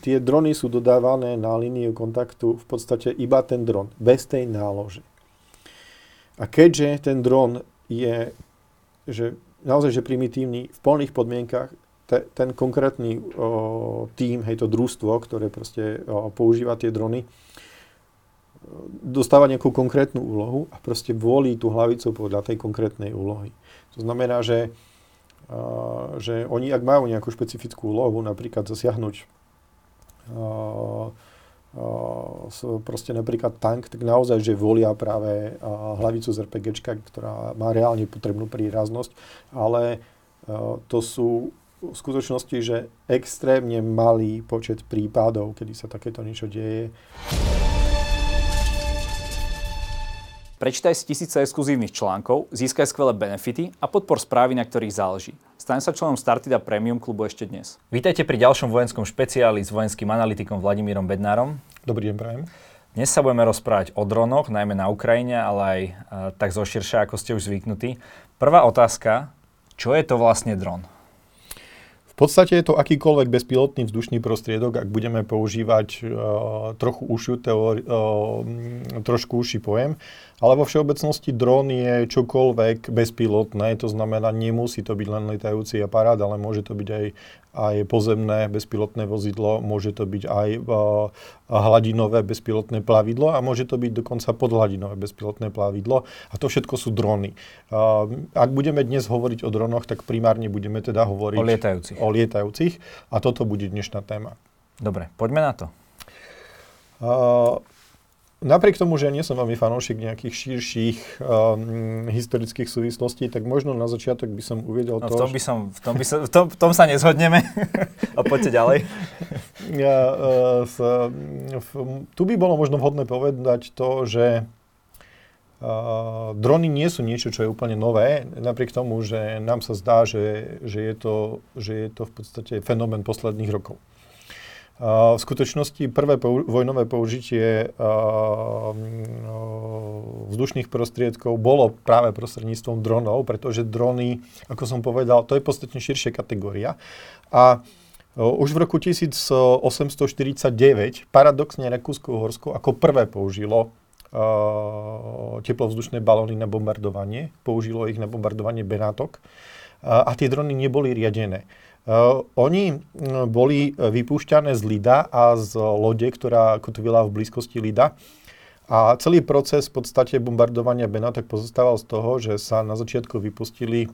tie drony sú dodávané na líniu kontaktu v podstate iba ten dron, bez tej nálože. A keďže ten dron je že naozaj že primitívny, v plných podmienkach, te, ten konkrétny o, tým, hej, to družstvo, ktoré proste o, používa tie drony, dostáva nejakú konkrétnu úlohu a proste volí tú hlavicu podľa tej konkrétnej úlohy. To znamená, že, uh, že oni, ak majú nejakú špecifickú úlohu, napríklad zasiahnuť proste napríklad tank, tak naozaj, že volia práve hlavicu z RPGčka, ktorá má reálne potrebnú príraznosť, ale to sú v skutočnosti, že extrémne malý počet prípadov, kedy sa takéto niečo deje. Prečítaj si tisíce exkluzívnych článkov, získaj skvelé benefity a podpor správy, na ktorých záleží. Staň sa členom Startida Premium klubu ešte dnes. Vítajte pri ďalšom vojenskom špeciáli s vojenským analytikom Vladimírom Bednárom. Dobrý deň, prajem. Dnes sa budeme rozprávať o dronoch, najmä na Ukrajine, ale aj e, tak zo širšia, ako ste už zvyknutí. Prvá otázka, čo je to vlastne dron? V podstate je to akýkoľvek bezpilotný vzdušný prostriedok, ak budeme používať uh, trochu ušiu teóri- uh, trošku uši pojem. Ale vo všeobecnosti dron je čokoľvek bezpilotné, to znamená, nemusí to byť len letajúci aparát, ale môže to byť aj, aj pozemné bezpilotné vozidlo, môže to byť aj uh, hladinové bezpilotné plavidlo a môže to byť dokonca podhladinové bezpilotné plavidlo. A to všetko sú drony. Uh, ak budeme dnes hovoriť o dronoch, tak primárne budeme teda hovoriť o lietajúcich. O lietajúcich a toto bude dnešná téma. Dobre, poďme na to. Uh, Napriek tomu, že nie som veľmi fanúšik nejakých širších um, historických súvislostí, tak možno na začiatok by som uvedel no, to... V tom, by som, v, tom by som, v, tom, v tom sa nezhodneme. A poďte ďalej. Ja, uh, s, v, tu by bolo možno vhodné povedať to, že uh, drony nie sú niečo, čo je úplne nové, napriek tomu, že nám sa zdá, že, že, je, to, že je to v podstate fenomén posledných rokov. V skutočnosti prvé vojnové použitie vzdušných prostriedkov bolo práve prostredníctvom dronov, pretože drony, ako som povedal, to je podstatne širšia kategória. A už v roku 1849 paradoxne Rakúsko-Horsko ako prvé použilo teplovzdušné balóny na bombardovanie, použilo ich na bombardovanie Benátok a tie drony neboli riadené. Uh, oni boli vypúšťané z Lida a z lode, ktorá kotvila v blízkosti Lida. A celý proces v podstate bombardovania Benátok pozostával z toho, že sa na začiatku vypustili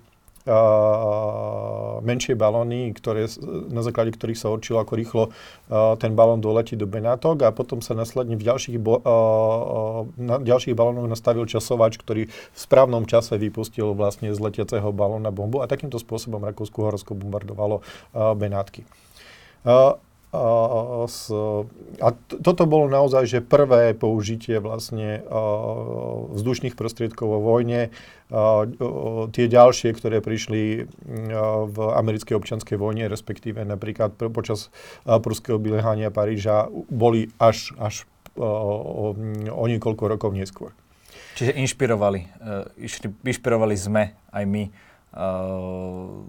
menšie balóny, ktoré, na základe ktorých sa určilo, ako rýchlo uh, ten balón doletí do Benátok a potom sa následne v ďalších, uh, na ďalších balónoch nastavil časovač, ktorý v správnom čase vypustil vlastne z letiaceho balóna bombu a takýmto spôsobom Rakúsko-Horsko bombardovalo uh, Benátky. S, a toto bolo naozaj že prvé použitie vlastne vzdušných prostriedkov vo vojne. Tie ďalšie, ktoré prišli v americkej občianskej vojne, respektíve napríklad počas pruského vylehania Paríža, boli až, až o, o niekoľko rokov neskôr. Čiže inšpirovali, e, inšpirovali sme aj my uh,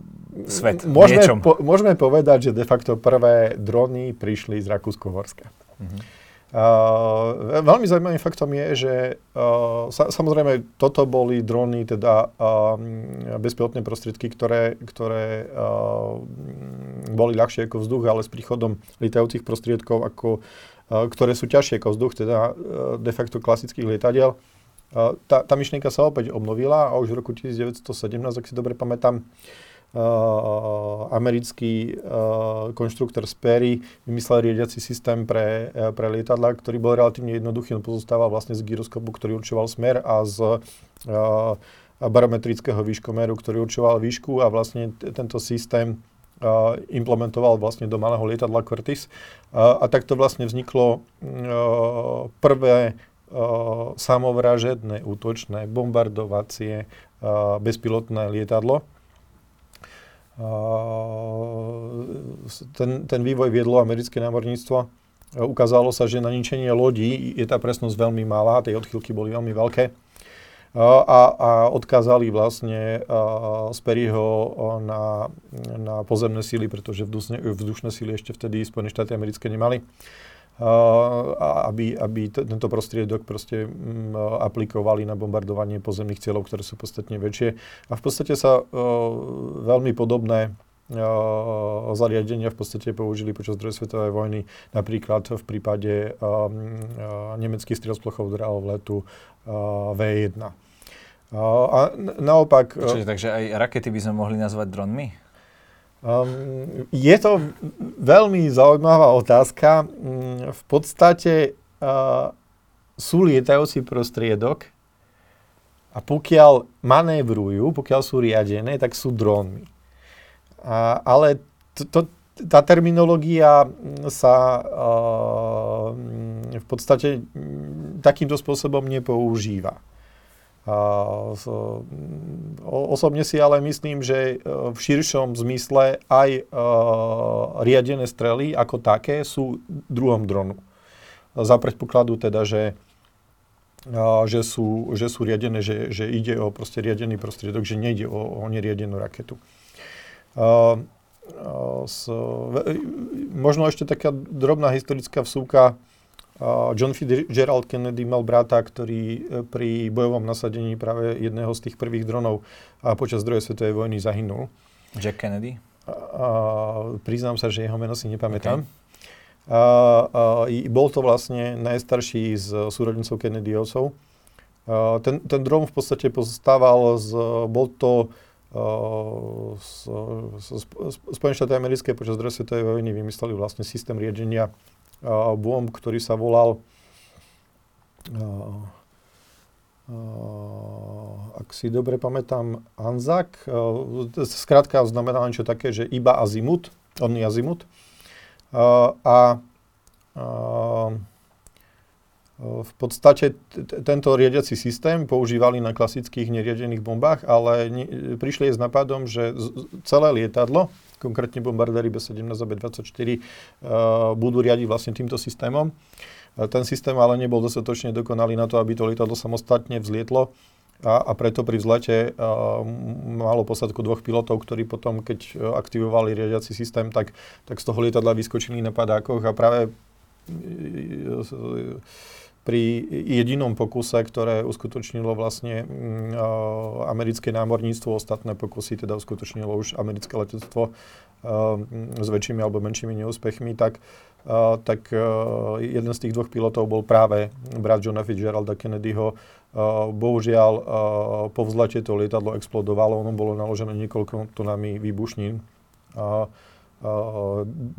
svet môžeme, niečom. Po, môžeme povedať, že de facto prvé drony prišli z Rakúsko-Horska. Uh-huh. Uh, veľmi zaujímavým faktom je, že uh, sa, samozrejme toto boli drony, teda uh, bezpilotné prostriedky, ktoré, ktoré uh, boli ľahšie ako vzduch, ale s príchodom lietajúcich prostriedkov, ako, uh, ktoré sú ťažšie ako vzduch, teda uh, de facto klasických lietadiel, tá, tá myšlienka sa opäť obnovila a už v roku 1917, ak si dobre pamätám, uh, americký uh, konštruktor Sperry vymyslel riadiaci systém pre, uh, pre lietadla, ktorý bol relatívne jednoduchý. On pozostával vlastne z gyroskopu, ktorý určoval smer a z barometrického výškomeru, ktorý určoval výšku a vlastne t- tento systém implementoval vlastne do malého lietadla Curtis. A takto vlastne vzniklo prvé samovražedné, útočné, bombardovacie bezpilotné lietadlo. Ten, ten vývoj viedlo americké námorníctvo. Ukázalo sa, že na ničenie lodí je tá presnosť veľmi malá, tie odchylky boli veľmi veľké. a, a odkázali vlastne z Perryho na, na pozemné síly, pretože vzdušné, vzdušné síly ešte vtedy Spojené štáty americké nemali. Aby, aby tento prostriedok proste aplikovali na bombardovanie pozemných cieľov, ktoré sú podstatne väčšie. A v podstate sa veľmi podobné zariadenia v podstate použili počas druhej svetovej vojny, napríklad v prípade nemeckých strelsplochov drahov letu V1. A naopak... Čiže, takže aj rakety by sme mohli nazvať dronmi? Um, je to veľmi zaujímavá otázka. Mm, v podstate uh, sú lietajúci prostriedok a pokiaľ manévrujú, pokiaľ sú riadené, tak sú drónmi. A, ale to, to, tá terminológia sa uh, v podstate takýmto spôsobom nepoužíva. Osobne si ale myslím, že e, v širšom zmysle aj e, riadené strely ako také sú druhom dronu. Za predpokladu teda, že, že, sú, že sú riadené, že, že ide o proste riadený prostriedok, že nejde o, o neriadenú raketu. S, možno ešte taká drobná historická vsúka, John Fitzgerald Kennedy mal brata, ktorý e, pri bojovom nasadení práve jedného z tých prvých dronov počas druhej svetovej vojny zahynul. Jack Kennedy? A, priznám sa, že jeho meno si nepamätám. Okay. A, a, bol to vlastne najstarší z súrodencov Kennedyovcov. A, ten, ten dron v podstate pozostával z, bol to Spojené štáty americké počas druhej svetovej vojny vymysleli vlastne systém riadenia bomb, ktorý sa volal ak si dobre pamätám, Anzak. Skrátka znamená niečo také, že iba azimut, onný azimut. A, v podstate tento riadiaci systém používali na klasických neriadených bombách, ale prišli s napadom, že celé lietadlo konkrétne bombardéry B-17 a B-24, uh, budú riadiť vlastne týmto systémom. Uh, ten systém ale nebol dostatočne dokonalý na to, aby to lietadlo samostatne vzlietlo a, a preto pri vzlete uh, malo posadku dvoch pilotov, ktorí potom, keď aktivovali riadiaci systém, tak, tak z toho lietadla vyskočili na padákoch a práve uh, pri jedinom pokuse, ktoré uskutočnilo vlastne mm, americké námorníctvo, ostatné pokusy teda uskutočnilo už americké letectvo s väčšími alebo menšími neúspechmi, tak, tak jeden z tých dvoch pilotov bol práve brat Johna Fitzgeralda Kennedyho. Bohužiaľ, po vzlete to lietadlo explodovalo, ono bolo naložené niekoľko tonami výbušnín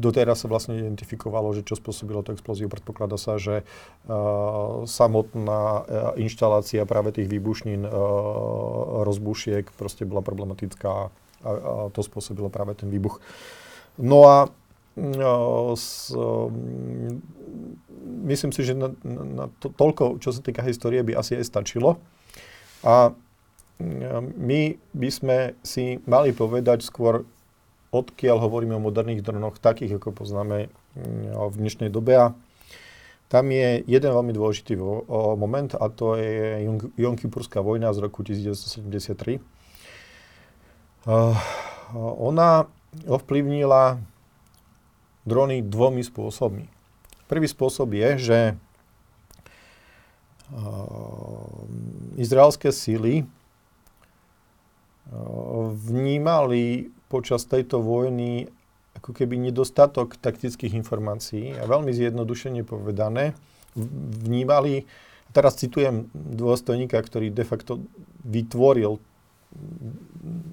doteraz sa vlastne identifikovalo, že čo spôsobilo tú explóziu. Predpokladá sa, že samotná inštalácia práve tých výbušnín rozbušiek proste bola problematická a, to spôsobilo práve ten výbuch. No a s, myslím si, že na, na to, toľko, čo sa týka histórie, by asi aj stačilo. A my by sme si mali povedať skôr odkiaľ hovoríme o moderných dronoch, takých ako poznáme mm, v dnešnej dobe. A tam je jeden veľmi dôležitý moment a to je Jonkypurská vojna z roku 1973. Uh, ona ovplyvnila drony dvomi spôsobmi. Prvý spôsob je, že uh, izraelské síly uh, vnímali počas tejto vojny ako keby nedostatok taktických informácií a veľmi zjednodušene povedané vnímali, teraz citujem dôstojníka, ktorý de facto vytvoril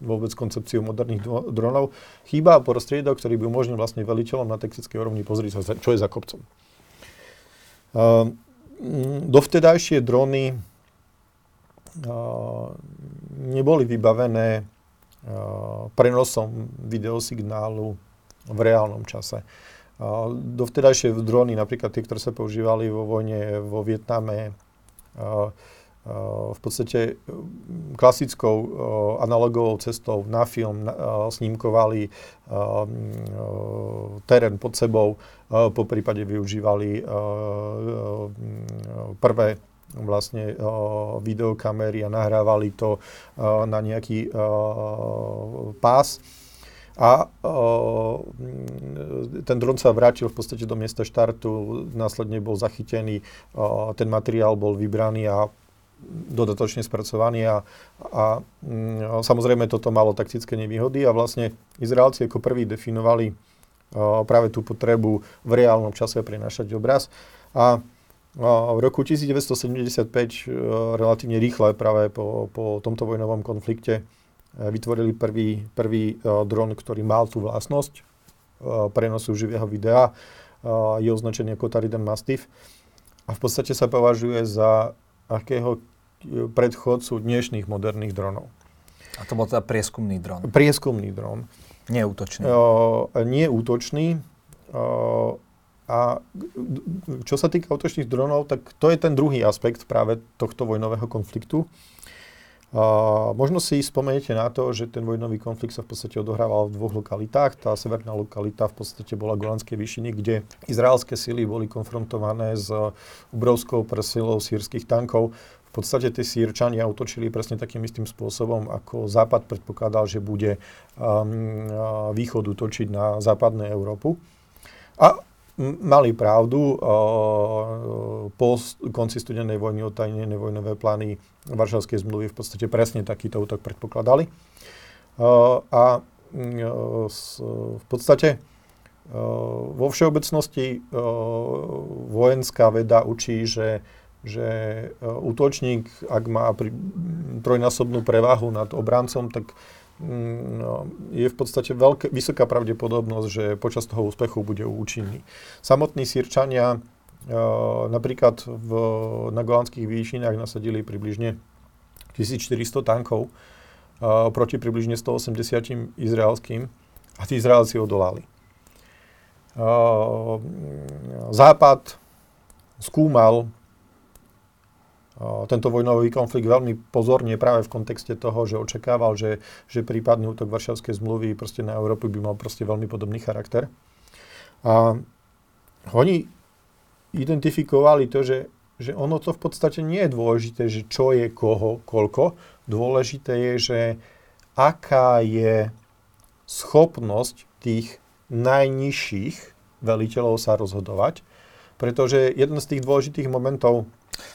vôbec koncepciu moderných dronov, chýba prostriedok, ktorý by umožnil vlastne veliteľom na taktickej úrovni pozrieť sa, čo je za kopcom. Uh, dovtedajšie drony uh, neboli vybavené prenosom videosignálu v reálnom čase. Dovtedajšie drony, napríklad tie, ktoré sa používali vo vojne vo Vietname, v podstate klasickou analogovou cestou na film snímkovali terén pod sebou, po prípade využívali prvé vlastne uh, videokamery a nahrávali to uh, na nejaký uh, pás. A ten dron sa vrátil v podstate do miesta štartu, následne bol zachytený, ten materiál bol vybraný a dodatočne spracovaný a, a mm, samozrejme toto malo taktické nevýhody a vlastne Izraelci ako prví definovali uh, práve tú potrebu v reálnom čase prenašať obraz a v roku 1975 relatívne rýchle práve po, po tomto vojnovom konflikte vytvorili prvý, prvý dron, ktorý mal tú vlastnosť prenosu živého videa. Je označený ako Taridan Mastiff a v podstate sa považuje za akého predchodcu dnešných moderných dronov. A to bol teda prieskumný dron? Prieskumný dron. Nie útočný? Uh, nie útočný. Uh, a čo sa týka útočných dronov, tak to je ten druhý aspekt práve tohto vojnového konfliktu. Uh, možno si spomeniete na to, že ten vojnový konflikt sa v podstate odohrával v dvoch lokalitách. Tá severná lokalita v podstate bola Golanské výšiny, kde izraelské sily boli konfrontované s obrovskou presilou sírskych tankov. V podstate tí sírčania utočili presne takým istým spôsobom, ako Západ predpokladal, že bude um, východ utočiť na západnú Európu. A mali pravdu. Po konci studenej vojny otajnené vojnové plány Varšavskej zmluvy v podstate presne takýto útok predpokladali. A v podstate vo všeobecnosti vojenská veda učí, že, že útočník, ak má trojnásobnú prevahu nad obrancom, tak je v podstate veľké, vysoká pravdepodobnosť, že počas toho úspechu bude účinný. Samotní sírčania uh, napríklad v, na golánskych výšinách nasadili približne 1400 tankov uh, proti približne 180 izraelským a tí Izraelci odolali. Uh, Západ skúmal tento vojnový konflikt veľmi pozorne práve v kontexte toho, že očakával, že, že prípadný útok Varšavskej zmluvy proste na Európu by mal proste veľmi podobný charakter. A oni identifikovali to, že, že ono to v podstate nie je dôležité, že čo je koho, koľko. Dôležité je, že aká je schopnosť tých najnižších veliteľov sa rozhodovať. Pretože jeden z tých dôležitých momentov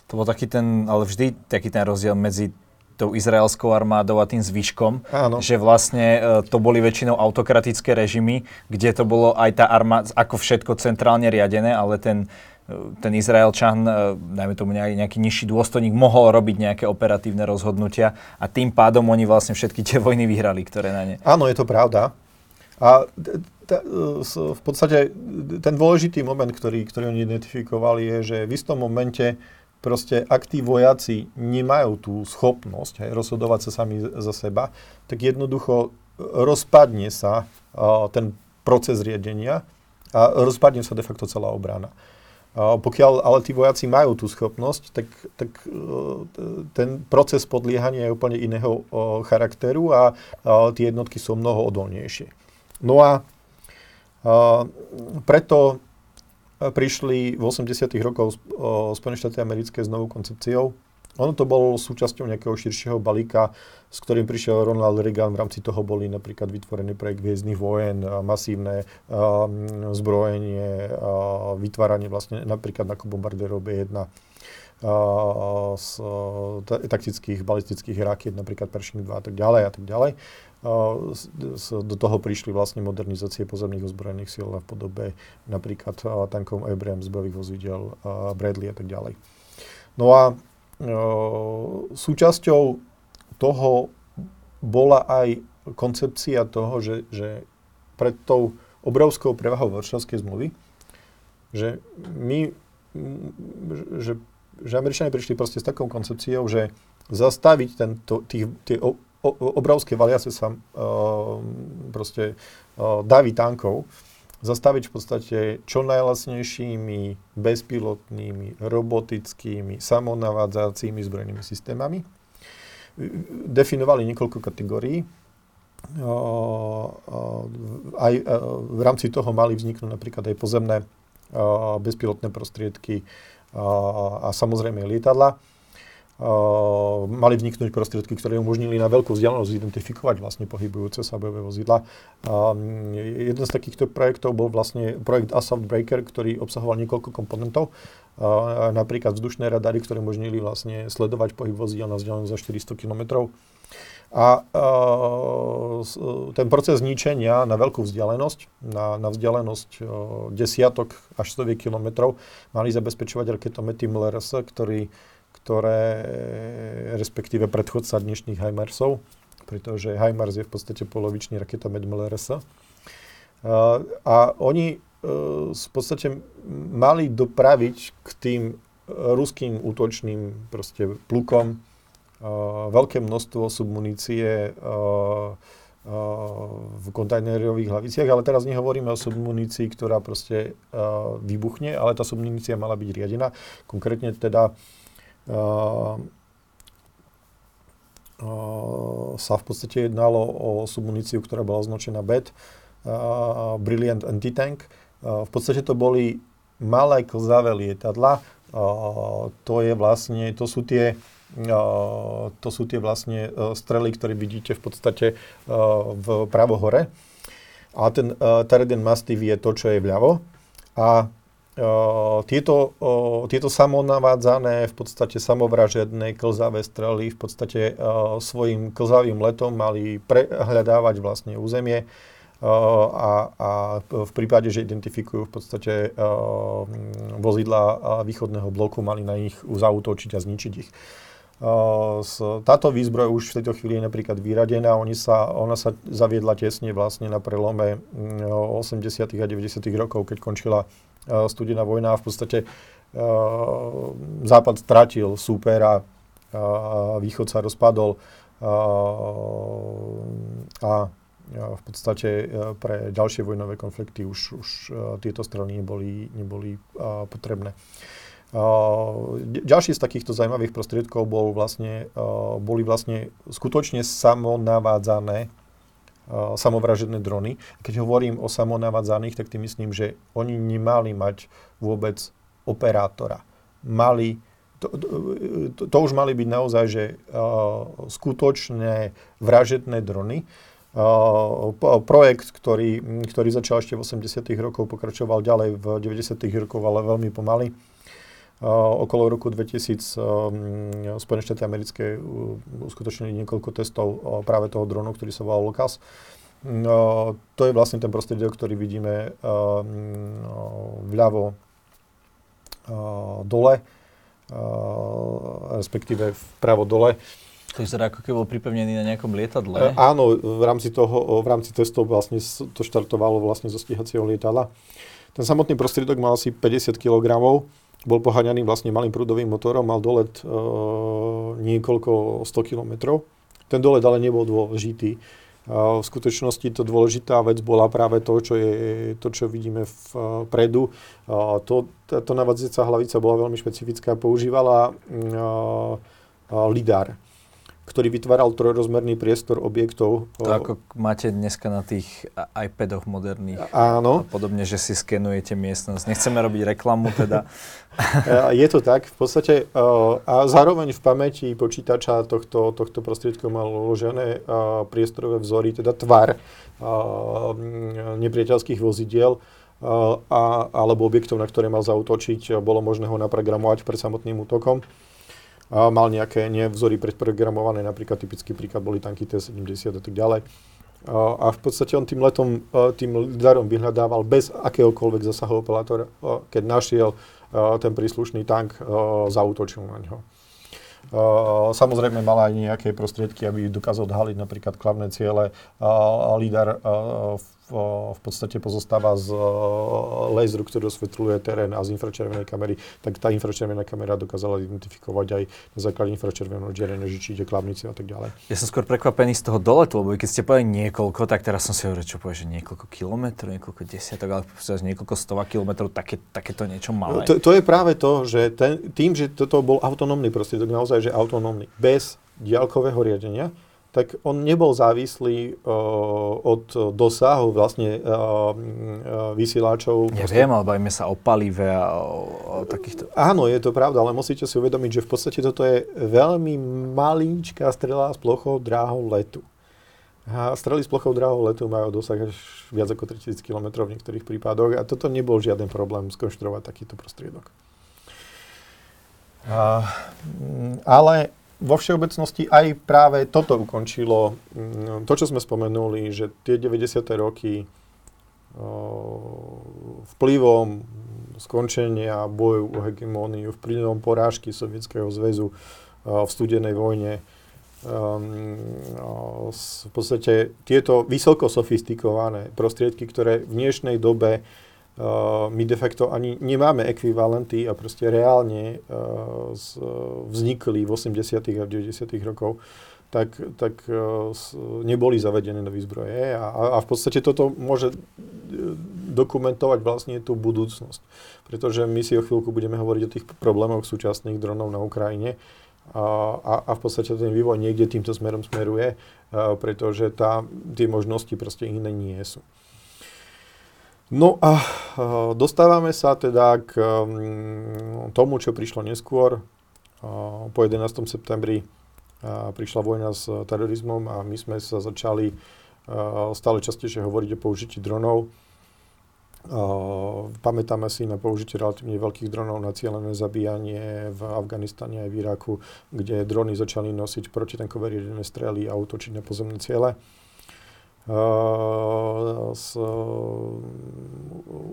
to bol taký ten, ale vždy taký ten rozdiel medzi tou izraelskou armádou a tým zvyškom, Áno. že vlastne e, to boli väčšinou autokratické režimy, kde to bolo aj tá armáda, ako všetko centrálne riadené, ale ten, e, ten Izraelčan, e, dajme tomu nejaký, nižší dôstojník, mohol robiť nejaké operatívne rozhodnutia a tým pádom oni vlastne všetky tie vojny vyhrali, ktoré na ne. Áno, je to pravda. A t- v podstate ten dôležitý moment, ktorý, ktorý oni identifikovali, je, že v istom momente proste ak tí vojaci nemajú tú schopnosť hej, rozhodovať sa sami za seba, tak jednoducho rozpadne sa uh, ten proces riadenia a rozpadne sa de facto celá obrana. Pokiaľ ale tí vojaci majú tú schopnosť, tak, tak uh, ten proces podliehania je úplne iného uh, charakteru a tie jednotky sú mnoho odolnejšie. No a uh, preto prišli v 80. rokoch Spojené štáty americké s novou koncepciou. Ono to bolo súčasťou nejakého širšieho balíka, s ktorým prišiel Ronald Reagan. V rámci toho boli napríklad vytvorený projekt Hviezdnych vojen, masívne um, zbrojenie, uh, vytváranie vlastne napríklad ako bombardérov B-1 uh, z uh, taktických balistických rakiet, napríklad Pershing 2 a tak ďalej a tak ďalej do toho prišli vlastne modernizácie pozemných ozbrojených síl v podobe napríklad tankov Abrams, zbrojových vozidel, Bradley a tak ďalej. No a súčasťou toho bola aj koncepcia toho, že, že pred tou obrovskou prevahou Varšavskej zmluvy, že my, že, že Američania prišli proste s takou koncepciou, že zastaviť tento, tých, tie obrovské valiace sa uh, proste uh, tankov zastaviť v podstate čo najlasnejšími bezpilotnými, robotickými, samonavádzacími zbrojnými systémami. Definovali niekoľko kategórií. Uh, uh, aj uh, v rámci toho mali vzniknúť napríklad aj pozemné bezpilotné prostriedky, a samozrejme lietadla. Mali vzniknúť prostriedky, ktoré umožnili na veľkú vzdialenosť identifikovať vlastne pohybujúce sa bojové vozidla. Uh, jeden z takýchto projektov bol vlastne projekt Assault Breaker, ktorý obsahoval niekoľko komponentov. Uh, napríklad vzdušné radary, ktoré umožnili vlastne sledovať pohyb vozidla na vzdialenosť za 400 km. A uh, ten proces zničenia na veľkú vzdialenosť, na, na vzdialenosť desiatok až 100 kilometrov, mali zabezpečovať raketomety MLRS, ktorý ktoré, respektíve predchodca dnešných HIMARSov, pretože HIMARS je v podstate polovičný raketomet MLRS. A, a oni e, v podstate mali dopraviť k tým ruským útočným proste plukom veľké množstvo submunície v kontajnerových hlaviciach, ale teraz nehovoríme o submunícii, ktorá proste vybuchne, ale tá submunícia mala byť riadená. Konkrétne teda sa v podstate jednalo o submuníciu, ktorá bola označená BET, Brilliant Anti-Tank. V podstate to boli malé klzavé lietadla. To je vlastne, to sú tie to sú tie vlastne uh, strely, ktoré vidíte v podstate uh, v pravo hore. A ten uh, Trident Mastiff je to, čo je vľavo. A tieto, tieto samonavádzané, v podstate samovražedné klzavé strely v podstate svojim klzavým letom mali prehľadávať vlastne územie a, a v prípade, že identifikujú v podstate vozidla východného bloku, mali na nich zautočiť a zničiť ich. Táto výzbroj už v tejto chvíli je napríklad vyradená. Oni sa, ona sa zaviedla tesne vlastne na prelome 80. a 90. rokov, keď končila studená vojna a v podstate Západ stratil súpera, Východ sa rozpadol a v podstate pre ďalšie vojnové konflikty už, už tieto strany neboli, neboli potrebné. Ďalší z takýchto zaujímavých prostriedkov bol vlastne, boli vlastne skutočne samonavádzané samovražedné drony. Keď hovorím o samonavádzaných, tak tým myslím, že oni nemali mať vôbec operátora. Mali, to, to, to už mali byť naozaj, že uh, skutočné vražedné drony. Uh, projekt, ktorý, ktorý začal ešte v 80. rokov, pokračoval ďalej v 90. rokoch, ale veľmi pomaly. Uh, okolo roku 2000 um, Spojené štáty americké uh, uskutočnili niekoľko testov práve toho dronu, ktorý sa volal Lucas. Uh, to je vlastne ten prostriedok, ktorý vidíme uh, vľavo dole, respektíve vpravo dole. To vyzerá ako keby bol pripevnený na nejakom lietadle. Áno, v rámci toho, v rámci testov vlastne to štartovalo vlastne zo stíhacieho lietadla. Ten samotný prostriedok mal asi 50 kg bol poháňaný vlastne malým prúdovým motorom, mal dolet e, niekoľko 100 km. Ten dolet ale nebol dôležitý. E, v skutočnosti to dôležitá vec bola práve to, čo, je, to, čo vidíme vpredu. E, to, táto navadziaca hlavica bola veľmi špecifická, používala e, lidar ktorý vytváral trojrozmerný priestor objektov. To ako máte dneska na tých iPadoch moderných. Áno. A podobne, že si skenujete miestnosť. Nechceme robiť reklamu teda. Je to tak. V podstate a zároveň v pamäti počítača tohto, tohto prostriedku mal uložené priestorové vzory, teda tvar nepriateľských vozidiel a, alebo objektov, na ktoré mal zautočiť. Bolo možné ho naprogramovať pred samotným útokom mal nejaké nevzory predprogramované, napríklad typický príklad boli tanky T-70 a tak ďalej. A v podstate on tým letom, tým lidarom vyhľadával bez akéhokoľvek zasahu operátora, keď našiel ten príslušný tank, zautočil na ňo. Samozrejme mala aj nejaké prostriedky, aby dokázal odhaliť napríklad klavné ciele. Lidar v v podstate pozostáva z laseru, ktorý osvetľuje terén a z infračervenej kamery, tak tá infračervená kamera dokázala identifikovať aj na základe infračerveného žiarenia, že či ide klavnici a tak ďalej. Ja som skôr prekvapený z toho doletu, lebo keď ste povedali niekoľko, tak teraz som si hovoril, čo povie, že niekoľko kilometrov, niekoľko desiatok, ale niekoľko stova kilometrov, také, takéto niečo malé. To, to je práve to, že ten, tým, že toto bol autonómny prostriedok, naozaj, že autonómny, bez diaľkového riadenia, tak on nebol závislý uh, od dosahu vlastne uh, uh, vysielačov. Neviem, ale bavíme sa o palive a o, o takýchto... Áno, je to pravda, ale musíte si uvedomiť, že v podstate toto je veľmi malíčka strela s plochou dráhou letu. A strely s plochou dráhou letu majú dosah až viac ako 3000 km v niektorých prípadoch a toto nebol žiaden problém skonštruovať takýto prostriedok. A, ale vo všeobecnosti aj práve toto ukončilo mm, to, čo sme spomenuli, že tie 90. roky vplyvom skončenia boju o hegemóniu, vplyvom porážky Sovietskeho zväzu v studenej vojne, v podstate tieto vysoko sofistikované prostriedky, ktoré v dnešnej dobe my de facto ani nemáme ekvivalenty a proste reálne z, vznikli v 80. a 90. rokov, tak, tak uh, neboli zavedené do výzbroje a, a v podstate toto môže dokumentovať vlastne tú budúcnosť. Pretože my si o chvíľku budeme hovoriť o tých problémoch súčasných dronov na Ukrajine a, a v podstate ten vývoj niekde týmto smerom smeruje, pretože tá, tie možnosti proste iné nie sú. No a dostávame sa teda k mm, tomu, čo prišlo neskôr. Po 11. septembri prišla vojna s terorizmom a my sme sa začali stále častejšie hovoriť o použití dronov. Pamätáme si na použitie relatívne veľkých dronov na cieľené zabíjanie v Afganistane aj v Iraku, kde drony začali nosiť protitankové riedené strely a útočiť na pozemné ciele. Uh, s, uh,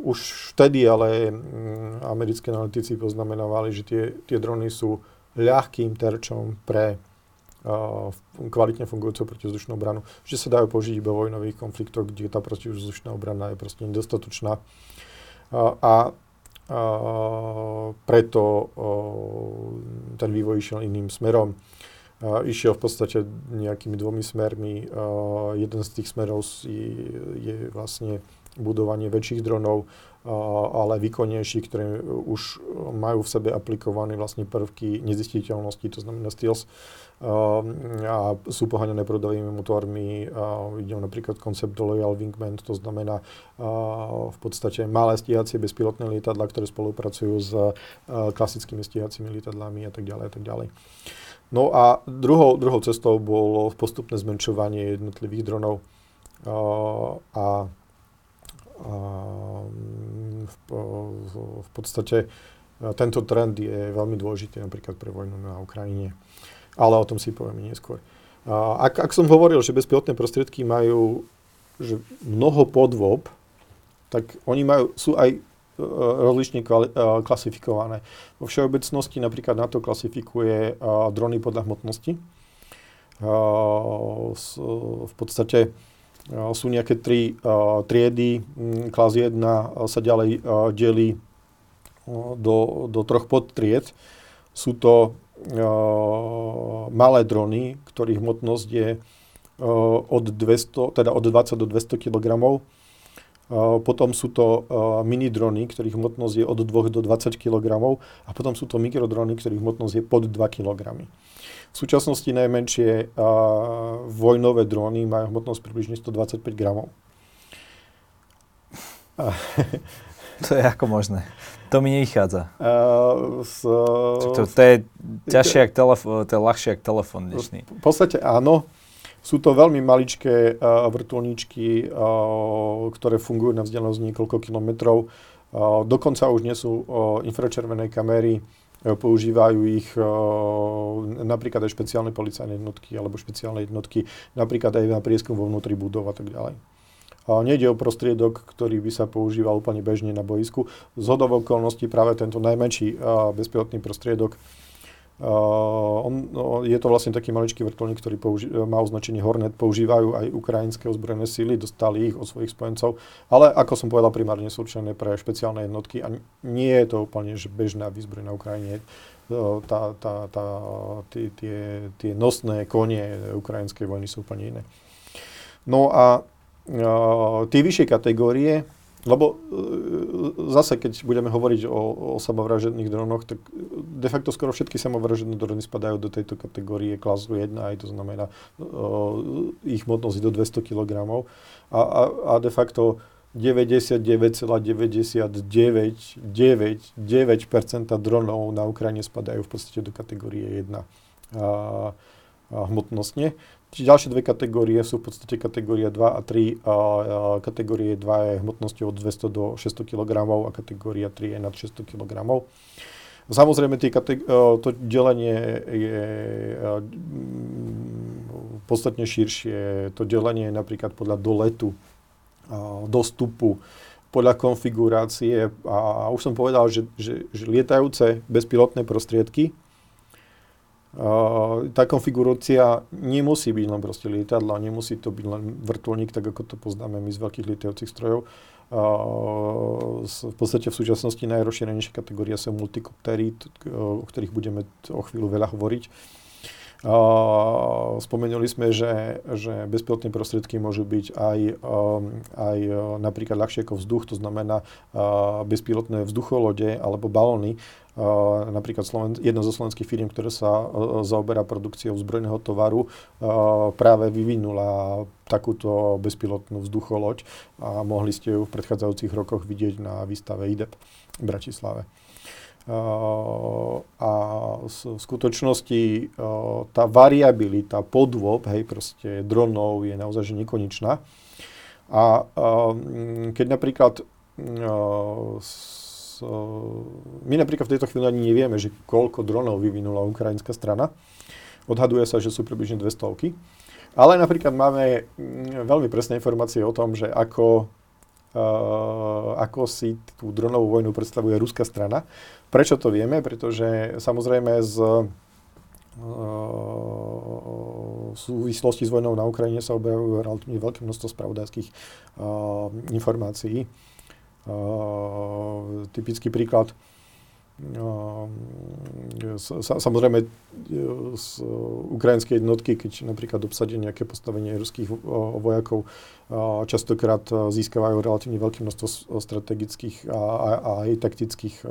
už vtedy ale um, americké analytici poznamenávali, že tie, tie drony sú ľahkým terčom pre uh, kvalitne fungujúcu protizdušnú obranu, že sa dajú použiť iba v vojnových konfliktoch, kde tá protizdušná obrana je proste nedostatočná. A uh, preto uh, ten vývoj išiel iným smerom. Išiel v podstate nejakými dvomi smermi. Jeden z tých smerov je, vlastne budovanie väčších dronov, ale výkonnejších, ktoré už majú v sebe aplikované vlastne prvky nezistiteľnosti, to znamená stealth, a sú poháňané prúdovými motormi. Ide napríklad koncept Loyal Wingman, to znamená v podstate malé stíhacie bezpilotné lietadla, ktoré spolupracujú s klasickými stíhacími lietadlami a tak ďalej a tak ďalej. No a druhou, druhou cestou bolo postupné zmenšovanie jednotlivých dronov a, a v, v podstate tento trend je veľmi dôležitý napríklad pre vojnu na Ukrajine. Ale o tom si poviem neskôr. Ak, ak som hovoril, že bezpilotné prostriedky majú že mnoho podvob, tak oni majú, sú aj rozlične kvali, e, klasifikované. Vo všeobecnosti napríklad NATO klasifikuje e, drony podľa hmotnosti. V podstate sú nejaké tri triedy. Mm, klas 1 sa ďalej delí do, do troch podtried. Sú to malé drony, ktorých hmotnosť je od, 200, teda od 20 do 200 kg potom sú to mini drony, ktorých hmotnosť je od 2 do 20 kg a potom sú to mikrodrony, ktorých hmotnosť je pod 2 kg. V súčasnosti najmenšie vojnové drony majú hmotnosť približne 125 gramov. To je ako možné? To mi nevychádza. Uh, s, to, to, je ťažšie, to, telefón, to je ľahšie ako telefón dnešný. V podstate áno. Sú to veľmi maličké uh, vrtulníčky, uh, ktoré fungujú na vzdialenosť niekoľko kilometrov. Uh, dokonca už nie sú uh, infračervené kamery, uh, používajú ich uh, napríklad aj špeciálne policajné jednotky alebo špeciálne jednotky, napríklad aj na prieskum vo vnútri budov a tak ďalej. Uh, nejde o prostriedok, ktorý by sa používal úplne bežne na boisku. Z okolností práve tento najmenší uh, bezpilotný prostriedok Uh, on, no, je to vlastne taký maličký vrtulník, ktorý použi- má označenie Hornet, používajú aj ukrajinské ozbrojené síly, dostali ich od svojich spojencov, ale ako som povedal, primárne sú určené pre špeciálne jednotky a nie je to úplne že bežná výzbroj na Ukrajine. Uh, tá, tá, tá, tie, tie, tie nosné konie ukrajinskej vojny sú úplne iné. No a uh, tie vyššie kategórie lebo zase, keď budeme hovoriť o, o samovražedných dronoch, tak de facto skoro všetky samovražedné drony spadajú do tejto kategórie klasu 1, aj to znamená uh, ich hmotnosť do 200 kg. A, a, a de facto 99,9999% dronov na Ukrajine spadajú v podstate do kategórie 1 a, a hmotnostne. Ďalšie dve kategórie sú v podstate kategória 2 a 3. A, a kategórie 2 je hmotnosťou od 200 do 600 kg a kategória 3 je nad 600 kg. Samozrejme, tie kateg- to delenie je podstatne širšie. To delenie je napríklad podľa doletu dostupu, podľa konfigurácie a už som povedal, že, že, že lietajúce bezpilotné prostriedky, tá konfigurácia nemusí byť len proste lietadlo, nemusí to byť len vrtulník, tak ako to poznáme my z veľkých lietajúcich strojov. V podstate v súčasnosti najrozšírenejšia kategória sú multikoptery, o ktorých budeme o chvíľu veľa hovoriť spomenuli sme, že, že bezpilotné prostriedky môžu byť aj, um, aj uh, napríklad ľahšie ako vzduch, to znamená uh, bezpilotné vzducholode alebo balóny. Uh, napríklad Sloven- jedna zo slovenských firm, ktorá sa zaoberá produkciou zbrojného tovaru, práve vyvinula takúto bezpilotnú vzducholoď a mohli ste ju v predchádzajúcich rokoch vidieť na výstave IDEP v Bratislave a v skutočnosti tá variabilita podôb, hej, proste dronov je naozaj že nekonečná. A keď napríklad my napríklad v tejto chvíli ani nevieme, že koľko dronov vyvinula ukrajinská strana. Odhaduje sa, že sú približne 200. Ale napríklad máme veľmi presné informácie o tom, že ako Uh, ako si tú dronovú vojnu predstavuje ruská strana. Prečo to vieme? Pretože samozrejme z uh, v súvislosti s vojnou na Ukrajine sa objavujú veľké množstvo spravodajských uh, informácií. Uh, typický príklad Samozrejme, z ukrajinskej jednotky, keď napríklad obsadia nejaké postavenie ruských vojakov, častokrát získavajú relatívne veľké množstvo strategických a, aj taktických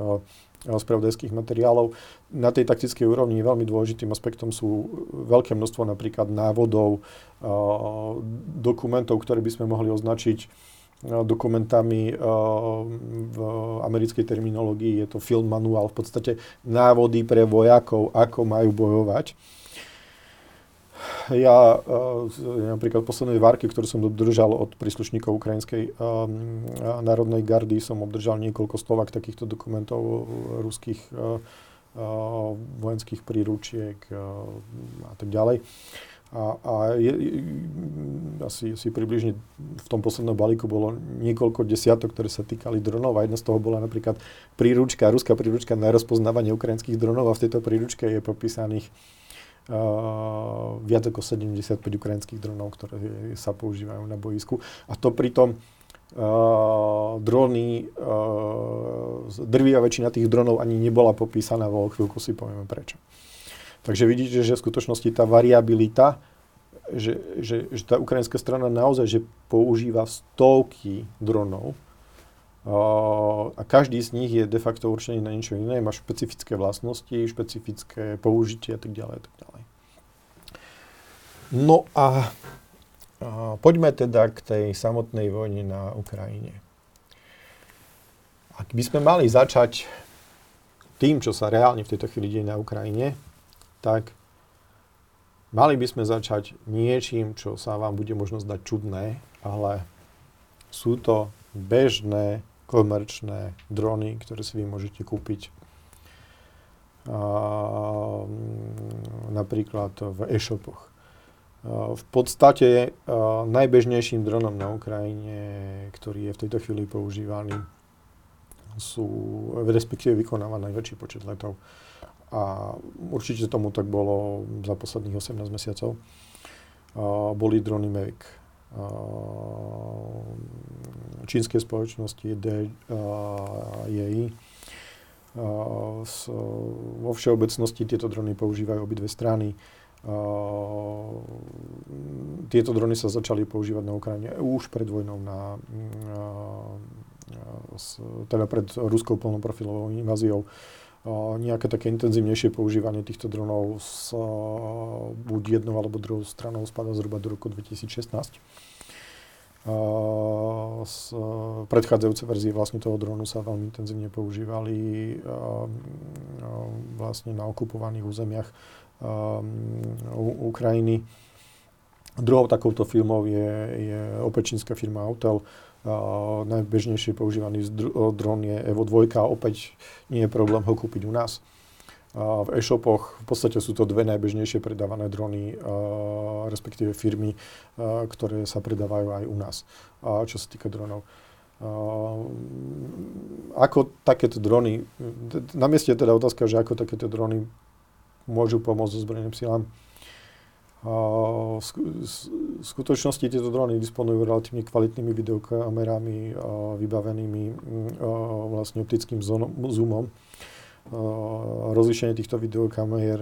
spravodajských materiálov. Na tej taktickej úrovni veľmi dôležitým aspektom sú veľké množstvo napríklad návodov, dokumentov, ktoré by sme mohli označiť dokumentami v americkej terminológii je to film manuál, v podstate návody pre vojakov, ako majú bojovať. Ja napríklad v poslednej várke, ktorú som dodržal od príslušníkov Ukrajinskej národnej gardy, som obdržal niekoľko slovak takýchto dokumentov ruských vojenských príručiek a tak ďalej. A, a je, asi, asi približne v tom poslednom balíku bolo niekoľko desiatok, ktoré sa týkali dronov a jedna z toho bola napríklad príručka, ruská príručka na rozpoznávanie ukrajinských dronov a v tejto príručke je popísaných uh, viac ako 75 ukrajinských dronov, ktoré sa používajú na boisku. A to pritom uh, drony, uh, drvia väčšina tých dronov ani nebola popísaná, vo chvíľku si povieme prečo. Takže vidíte, že v skutočnosti tá variabilita, že, že, že tá ukrajinská strana naozaj že používa stovky dronov a každý z nich je de facto určený na niečo iné, má špecifické vlastnosti, špecifické použitie a tak ďalej. A tak ďalej. No a, a poďme teda k tej samotnej vojne na Ukrajine. Ak by sme mali začať tým, čo sa reálne v tejto chvíli deje na Ukrajine, tak mali by sme začať niečím, čo sa vám bude možno zdať čudné, ale sú to bežné komerčné drony, ktoré si vy môžete kúpiť a, napríklad v e-shopoch. v podstate najbežnejším dronom na Ukrajine, ktorý je v tejto chvíli používaný, sú, respektíve vykonáva najväčší počet letov, a určite tomu tak bolo za posledných 18 mesiacov. Uh, boli drony Mavic. Uh, čínskej spoločnosti DJI. Uh, s, vo všeobecnosti tieto drony používajú obidve strany. Uh, tieto drony sa začali používať na Ukrajine už pred vojnou na, uh, s, teda pred ruskou plnoprofilovou inváziou nejaké také intenzívnejšie používanie týchto dronov s buď jednou alebo druhou stranou spada zhruba do roku 2016. Z predchádzajúce verzie vlastne toho dronu sa veľmi intenzívne používali vlastne na okupovaných územiach Ukrajiny. Druhou takouto firmou je, je opečínska firma Autel, Uh, najbežnejšie používaný dr- dron je Evo 2 a opäť nie je problém ho kúpiť u nás. V e-shopoch v podstate sú to dve najbežnejšie predávané drony, respektíve firmy, ktoré sa predávajú aj u nás, čo sa týka dronov. Ako takéto drony, na mieste je teda otázka, že ako takéto drony môžu pomôcť ozbrojeným silám. V skutočnosti tieto drony disponujú relatívne kvalitnými videokamerami vybavenými vlastne optickým zoomom. Rozlišenie týchto videokamer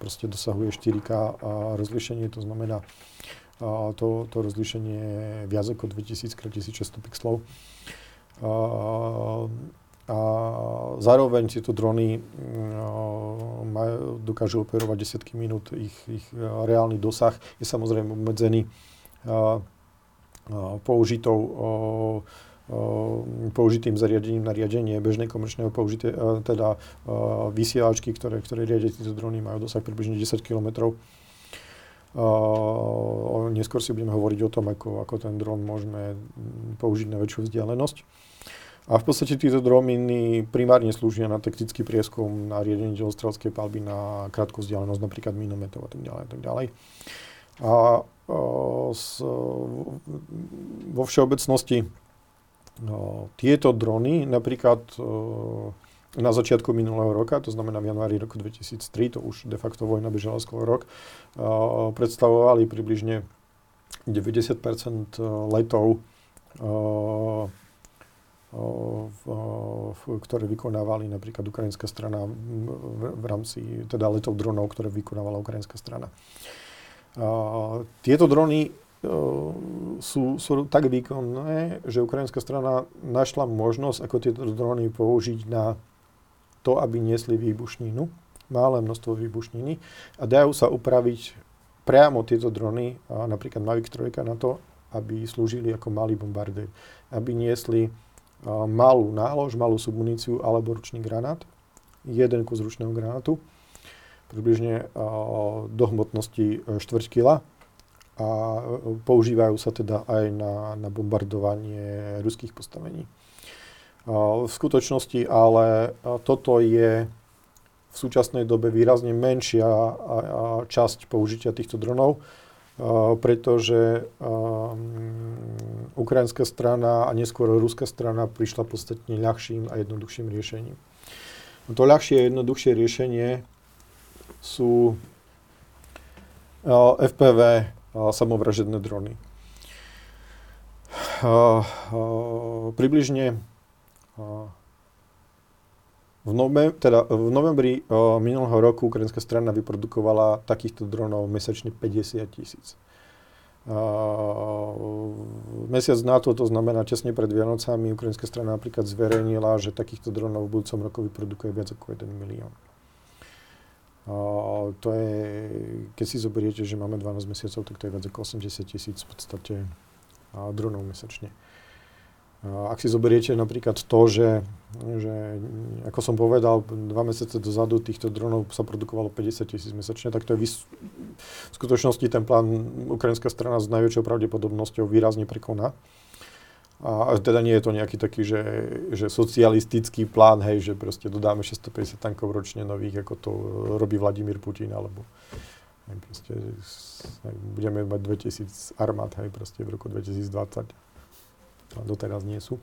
proste dosahuje 4K a to znamená to, to rozlišenie je viac ako 2000 x 1600 pixelov. A zároveň tieto drony mm, dokážu operovať desiatky minút, ich, ich reálny dosah je samozrejme obmedzený použitou použitým zariadením na riadenie bežnej komerčného použitie, teda vysielačky, ktoré, ktoré riadia tieto drony, majú dosah približne 10 km. neskôr si budeme hovoriť o tom, ako, ako ten dron môžeme použiť na väčšiu vzdialenosť. A v podstate títo drominy primárne slúžia na taktický prieskum, na riadenie delostrelskej palby na krátku vzdialenosť, napríklad minometov a tak ďalej. A, tak ďalej. a s, vo všeobecnosti o, tieto drony napríklad na začiatku minulého roka, to znamená v januári roku 2003, to už de facto vojna bežala skôr rok, predstavovali približne 90 letov ktoré vykonávali napríklad ukrajinská strana v, rámci teda letov dronov, ktoré vykonávala ukrajinská strana. Tieto drony sú, sú tak výkonné, že ukrajinská strana našla možnosť, ako tieto drony použiť na to, aby niesli výbušninu, malé množstvo výbušniny a dajú sa upraviť priamo tieto drony, napríklad Mavic 3 na to, aby slúžili ako malý bombardér, aby niesli malú nálož, malú submuníciu alebo ručný granát, jeden kus ručného granátu, približne do hmotnosti 4 e, kg a e, používajú sa teda aj na, na bombardovanie ruských postavení. V skutočnosti ale toto je v súčasnej dobe výrazne menšia časť použitia týchto dronov pretože ukrajinská strana a neskôr ruská strana prišla podstatne ľahším a jednoduchším riešením. To ľahšie a jednoduchšie riešenie sú FPV samovražedné drony. Približne v, novembri, teda v novembri minulého roku ukrajinská strana vyprodukovala takýchto dronov mesačne 50 tisíc. mesiac na to, to znamená tesne pred Vianocami, ukrajinská strana napríklad zverejnila, že takýchto dronov v budúcom roku vyprodukuje viac ako 1 milión. Uh, to je, keď si zoberiete, že máme 12 mesiacov, tak to je viac ako 80 tisíc v podstate uh, dronov mesačne. Ak si zoberiete napríklad to, že, že ako som povedal, dva mesiace dozadu týchto dronov sa produkovalo 50 tisíc mesačne, tak to je vys- v skutočnosti ten plán ukrajinská strana s najväčšou pravdepodobnosťou výrazne prekoná. A teda nie je to nejaký taký, že, že socialistický plán, hej, že proste dodáme 650 tankov ročne nových, ako to robí Vladimír Putin, alebo hej, proste, hej, budeme mať 2000 armád, hej, proste v roku 2020 a doteraz nie sú.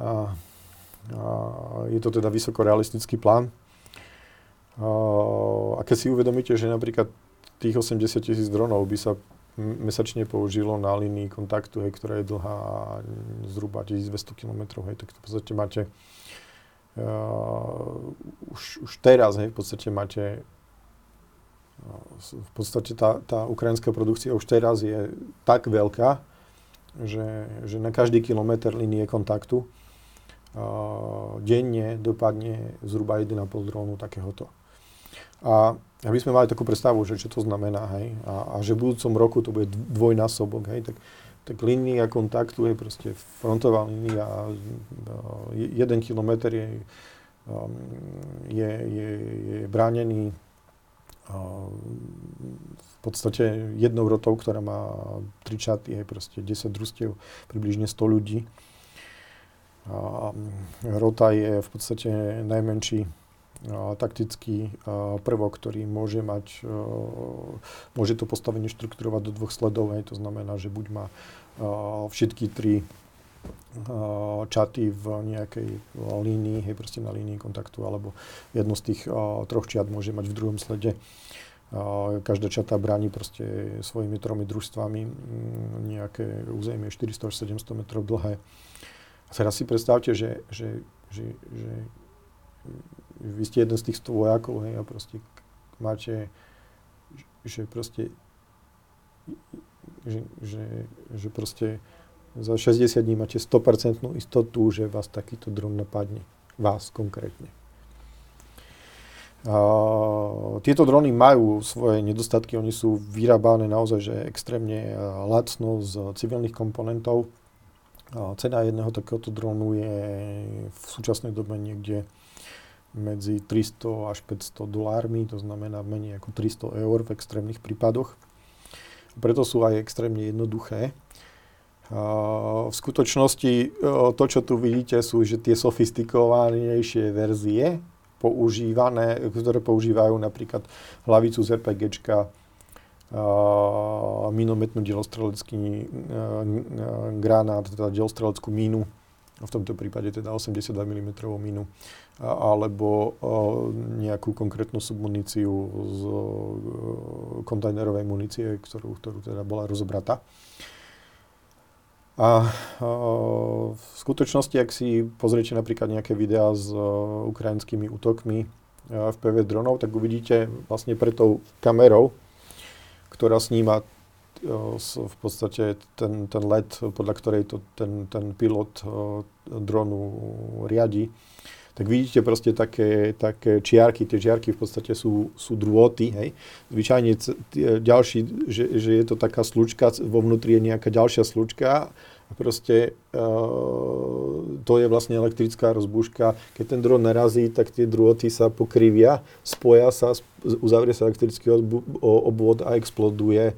A, a je to teda vysoko realistický plán. A, a keď si uvedomíte, že napríklad tých 80 tisíc dronov by sa mesačne použilo na línii kontaktu, hej, ktorá je dlhá zhruba 1200 km, hej, tak v podstate máte uh, už, už teraz, hej, v podstate máte uh, v podstate tá, tá ukrajinská produkcia už teraz je tak veľká, že, že na každý kilometr linie kontaktu uh, denne dopadne zhruba 1,5 drónu takéhoto. A aby sme mali takú predstavu, že čo to znamená, hej, a, a že v budúcom roku to bude dvojnásobok, hej, tak, tak línia kontaktu je proste frontová línia, jeden kilometr je, um, je, je, je bránený v podstate jednou rotou, ktorá má tri čaty, je proste 10 družstiev, približne 100 ľudí. A rota je v podstate najmenší taktický prvok, ktorý môže mať, môže to postavenie štrukturovať do dvoch sledov, to znamená, že buď má všetky tri čaty v nejakej línii, hej, proste na línii kontaktu, alebo jedno z tých troch čiat môže mať v druhom slede. Každá čata bráni proste svojimi tromi družstvami nejaké územie 400 až 700 metrov dlhé. A teraz si predstavte, že, že, že, že vy ste jeden z tých vojakov, hej, a proste máte, že proste že, že, že proste za 60 dní máte 100% istotu, že vás takýto dron napadne. Vás konkrétne. A, tieto drony majú svoje nedostatky, oni sú vyrábané naozaj že extrémne lacno z civilných komponentov. A cena jedného takéhoto dronu je v súčasnej dobe niekde medzi 300 až 500 dolármi, to znamená menej ako 300 eur v extrémnych prípadoch. Preto sú aj extrémne jednoduché v skutočnosti to, čo tu vidíte, sú že tie sofistikovanejšie verzie, používané, ktoré používajú napríklad hlavicu z RPGčka, minometnú delostrelecký granát, teda delostreleckú mínu, v tomto prípade teda 82 mm mínu, alebo nejakú konkrétnu submuníciu z kontajnerovej munície, ktorú, ktorú teda bola rozobratá. A v skutočnosti, ak si pozriete napríklad nejaké videá s ukrajinskými útokmi FPV dronov, tak uvidíte vlastne pre tou kamerou, ktorá sníma v podstate ten, ten let, podľa ktorej to ten, ten pilot dronu riadi, tak vidíte proste také, také čiarky, tie čiarky v podstate sú, sú drôty, hej. Zvyčajne ďalší, že, že je to taká slučka, vo vnútri je nejaká ďalšia slučka a proste uh, to je vlastne elektrická rozbúška. Keď ten dron narazí, tak tie drôty sa pokrivia, spoja sa, uzavrie sa elektrický obvod a exploduje,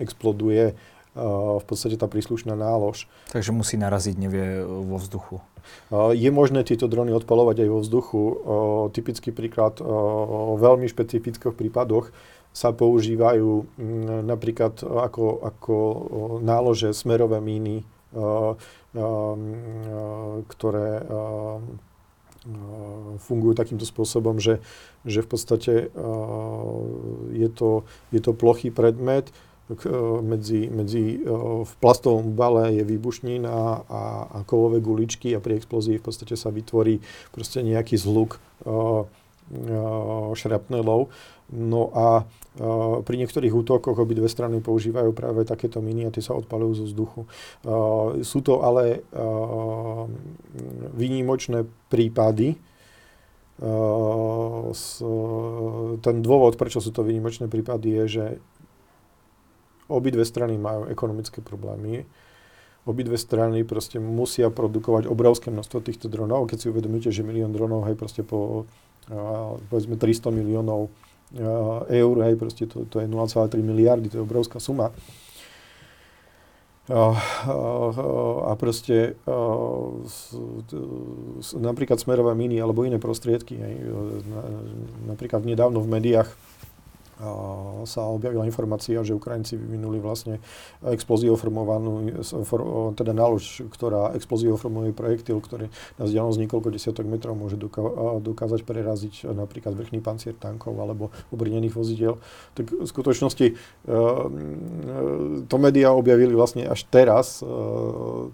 exploduje v podstate tá príslušná nálož. Takže musí naraziť, nevie, vo vzduchu. Je možné tieto drony odpalovať aj vo vzduchu. Typický príklad, v veľmi špecifických prípadoch sa používajú napríklad ako, ako nálože smerové míny, ktoré fungujú takýmto spôsobom, že, že v podstate je to, je to plochý predmet, medzi, medzi e, v plastovom bale je výbušnín a, a, kovové guličky a pri explózii v podstate sa vytvorí proste nejaký zhluk uh, šrapnelov. No a pri niektorých útokoch obidve strany používajú práve takéto miny a tie sa odpalujú zo vzduchu. Sú to ale výnimočné prípady, ten dôvod, prečo sú to výnimočné prípady, je, že obidve strany majú ekonomické problémy. Obidve strany proste musia produkovať obrovské množstvo týchto dronov. Keď si uvedomíte, že milión dronov, hej, proste po povedzme 300 miliónov eur, hej, proste to, to je 0,3 miliardy, to je obrovská suma. A, proste napríklad smerové miny alebo iné prostriedky. Hej, na, napríklad nedávno v médiách sa objavila informácia, že Ukrajinci vyvinuli vlastne explozioformovanú, teda nálož, ktorá explozioformuje projektil, ktorý na vzdialenosť niekoľko desiatok metrov môže dokázať preraziť napríklad vrchný pancier tankov alebo obrnených vozidiel. Tak v skutočnosti e, e, to médiá objavili vlastne až teraz e,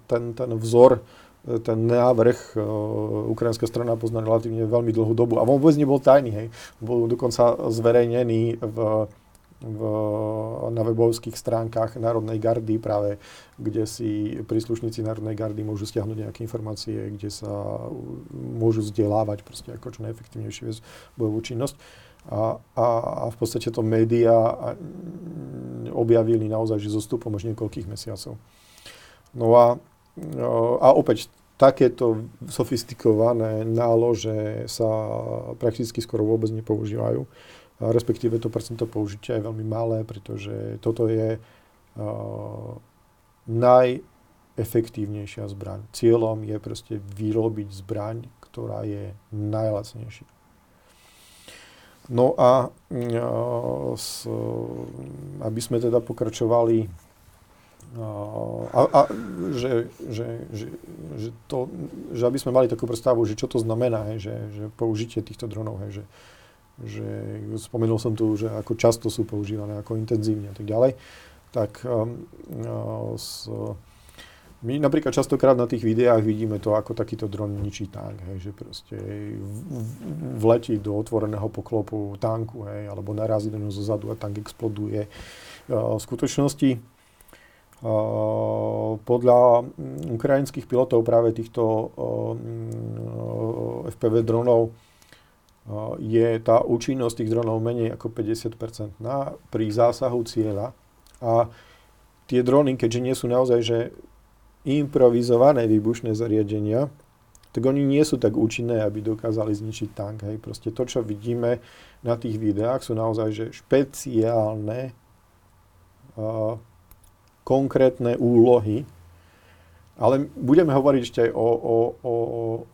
ten, ten vzor ten návrh uh, ukrajinská strana pozná relatívne veľmi dlhú dobu. A on vôbec nebol tajný, hej. Bol dokonca zverejnený v, v, na webovských stránkach Národnej gardy práve, kde si príslušníci Národnej gardy môžu stiahnuť nejaké informácie, kde sa môžu vzdelávať proste ako čo najefektívnejšie bojovú činnosť. A, a, a v podstate to médiá objavili naozaj, že zostupom až niekoľkých mesiacov. No a, a opäť takéto sofistikované nálože sa prakticky skoro vôbec nepoužívajú respektíve to percento použitia je veľmi malé, pretože toto je uh, najefektívnejšia zbraň. Cieľom je proste vyrobiť zbraň, ktorá je najlacnejšia. No a s, aby sme teda pokračovali a, a že, že, že, že, to, že aby sme mali takú predstavu, že čo to znamená, hej, že, že použitie týchto dronov, hej, že, že spomenul som tu, že ako často sú používané, ako intenzívne a tak ďalej, tak um, s, my napríklad častokrát na tých videách vidíme to, ako takýto dron ničí tank, hej, že proste vletí do otvoreného poklopu tanku, hej, alebo narazí do neho zozadu a tank exploduje. V skutočnosti podľa ukrajinských pilotov práve týchto uh, FPV dronov je tá účinnosť tých dronov menej ako 50% na, pri zásahu cieľa. A tie drony, keďže nie sú naozaj že improvizované výbušné zariadenia, tak oni nie sú tak účinné, aby dokázali zničiť tank. Hej. Proste to, čo vidíme na tých videách, sú naozaj že špeciálne uh, konkrétne úlohy, ale budeme hovoriť ešte o, o, o,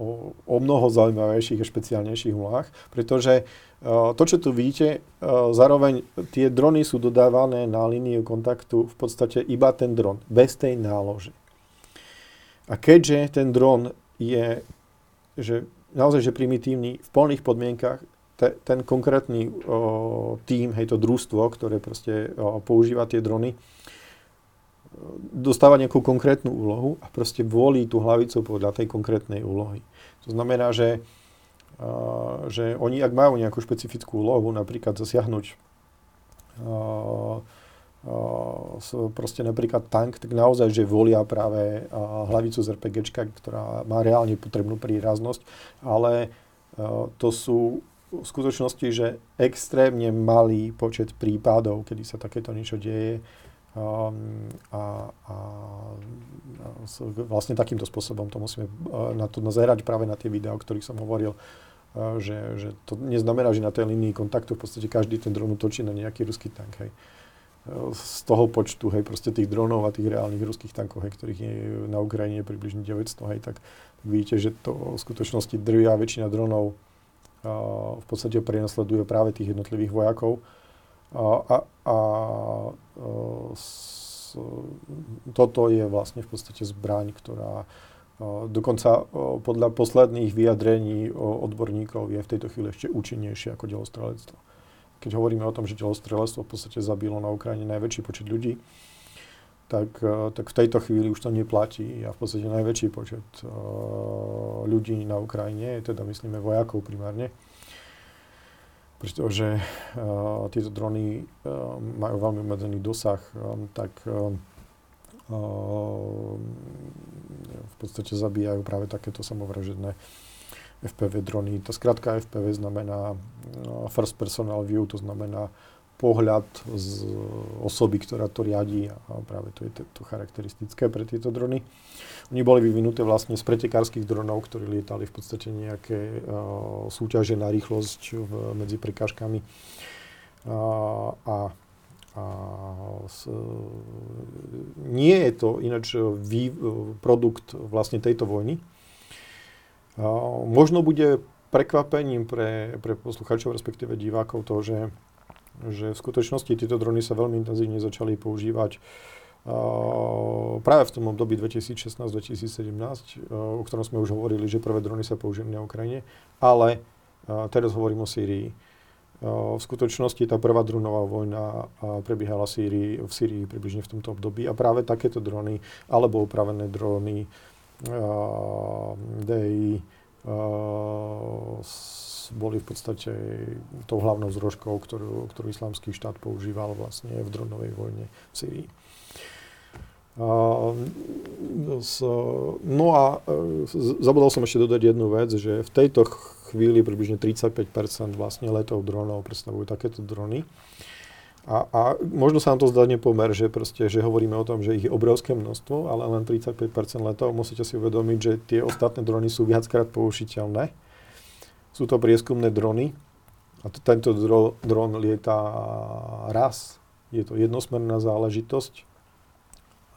o, o mnoho zaujímavejších a špeciálnejších úlohách, pretože uh, to, čo tu vidíte, uh, zároveň tie drony sú dodávané na líniu kontaktu v podstate iba ten dron, bez tej nálože. A keďže ten dron je že naozaj že primitívny v plných podmienkach, te, ten konkrétny uh, tým, hej, to družstvo, ktoré proste uh, používa tie drony, dostáva nejakú konkrétnu úlohu a proste volí tú hlavicu podľa tej konkrétnej úlohy. To znamená, že, že oni, ak majú nejakú špecifickú úlohu, napríklad zasiahnuť proste napríklad tank, tak naozaj, že volia práve hlavicu z RPGčka, ktorá má reálne potrebnú príraznosť, ale to sú v skutočnosti, že extrémne malý počet prípadov, kedy sa takéto niečo deje, a, a, a vlastne takýmto spôsobom to musíme uh, na to nazerať práve na tie videá, o ktorých som hovoril, uh, že, že to neznamená, že na tej linii kontaktu v podstate každý ten dron točí na nejaký ruský tank. Hej. Uh, z toho počtu, hej, proste tých dronov a tých reálnych ruských tankov, hej, ktorých je na Ukrajine približne 900, hej, tak, vidíte, že to v skutočnosti drvia väčšina dronov v podstate prenasleduje práve tých jednotlivých vojakov, a, a, a s, toto je vlastne v podstate zbraň, ktorá dokonca podľa posledných vyjadrení odborníkov je v tejto chvíli ešte účinnejšie ako delostrelectvo. Keď hovoríme o tom, že delostrelectvo v podstate zabilo na Ukrajine najväčší počet ľudí, tak, tak v tejto chvíli už to neplatí a v podstate najväčší počet ľudí na Ukrajine, teda myslíme vojakov primárne, pretože uh, tieto drony uh, majú veľmi obmedzený dosah, um, tak uh, v podstate zabíjajú práve takéto samovražedné FPV drony. Tá skratka FPV znamená First Personal View, to znamená pohľad z osoby, ktorá to riadí a práve to je to charakteristické pre tieto drony. Oni boli vyvinuté vlastne z pretekárskych dronov, ktorí lietali v podstate nejaké uh, súťaže na rýchlosť v, medzi prekážkami. Uh, a a s, nie je to ináč vý, produkt vlastne tejto vojny. Uh, možno bude prekvapením pre, pre poslucháčov, respektíve divákov to, že že v skutočnosti tieto drony sa veľmi intenzívne začali používať Uh, práve v tom období 2016-2017, uh, o ktorom sme už hovorili, že prvé drony sa použili na Ukrajine, ale uh, teraz hovorím o Sýrii. V skutočnosti tá prvá dronová vojna prebiehala Sýrii, v Sýrii približne v tomto období a práve takéto drony alebo upravené drony DI boli v podstate tou hlavnou zložkou, ktorú, ktorú islamský štát používal vlastne v dronovej vojne v Syrii. No a zabudol som ešte dodať jednu vec, že v tejto chvíli približne 35% vlastne letov dronov predstavujú takéto drony. A, a možno sa nám to zdá nepomer, že, proste, že hovoríme o tom, že ich je obrovské množstvo, ale len 35% letov. Musíte si uvedomiť, že tie ostatné drony sú viackrát použiteľné. Sú to prieskumné drony a to, tento dro, dron lieta raz. Je to jednosmerná záležitosť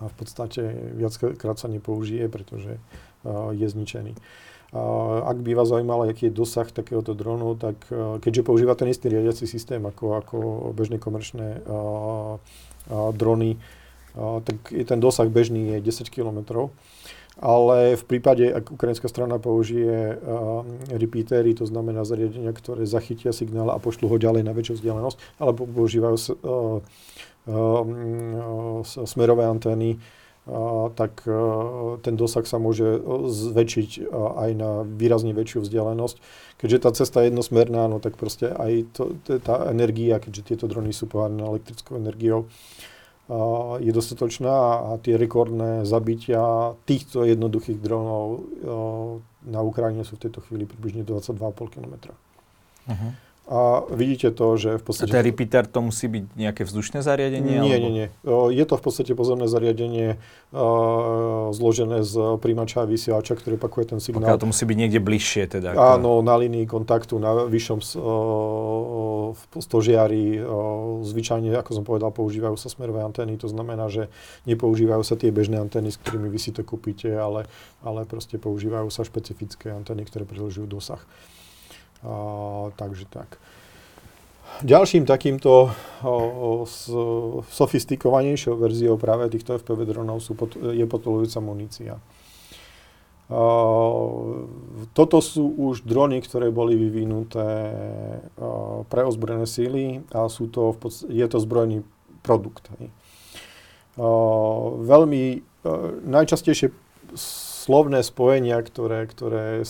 a v podstate viackrát sa nepoužije, pretože uh, je zničený. Ak by vás zaujímalo, aký je dosah takéhoto dronu, tak e, keďže používa ten istý riadiaci systém ako, ako bežné komerčné uh, uh, drony, tak je ten dosah bežný je 10 km. Ale v prípade, ak ukrajinská strana použije repeatery, to znamená zariadenia, ktoré zachytia signál a pošlu ho ďalej na väčšiu vzdialenosť, alebo používajú smerové antény, tak e, ten dosah sa môže e, zväčšiť e, aj na výrazne väčšiu vzdialenosť. Keďže tá cesta je jednosmerná, no tak proste aj to, tá energia, keďže tieto drony sú pohádané elektrickou energiou, je dostatočná a tie rekordné zabitia týchto jednoduchých dronov na Ukrajine sú v tejto chvíli približne 22,5 km. Uh-huh. A vidíte to, že v podstate... A ten repeater to musí byť nejaké vzdušné zariadenie? Nie, alebo... nie, nie. Je to v podstate pozemné zariadenie uh, zložené z príjimača a vysielača, ktorý pakuje ten signál. Okay, to musí byť niekde bližšie teda. Ako... Áno, na línii kontaktu, na vyššom uh, stožiari. Uh, zvyčajne, ako som povedal, používajú sa smerové antény. To znamená, že nepoužívajú sa tie bežné antény, s ktorými vy si to kúpite, ale, ale proste používajú sa špecifické antény, ktoré predlžujú dosah. A, takže tak. Ďalším takýmto o, s, sofistikovanejšou verziou práve týchto FPV dronov sú pod, je podpolujúca munícia. Uh, toto sú už drony, ktoré boli vyvinuté uh, pre ozbrojené síly a sú to v podstate, je to zbrojný produkt. Uh, veľmi najčastejšie slovné spojenia, ktoré, ktoré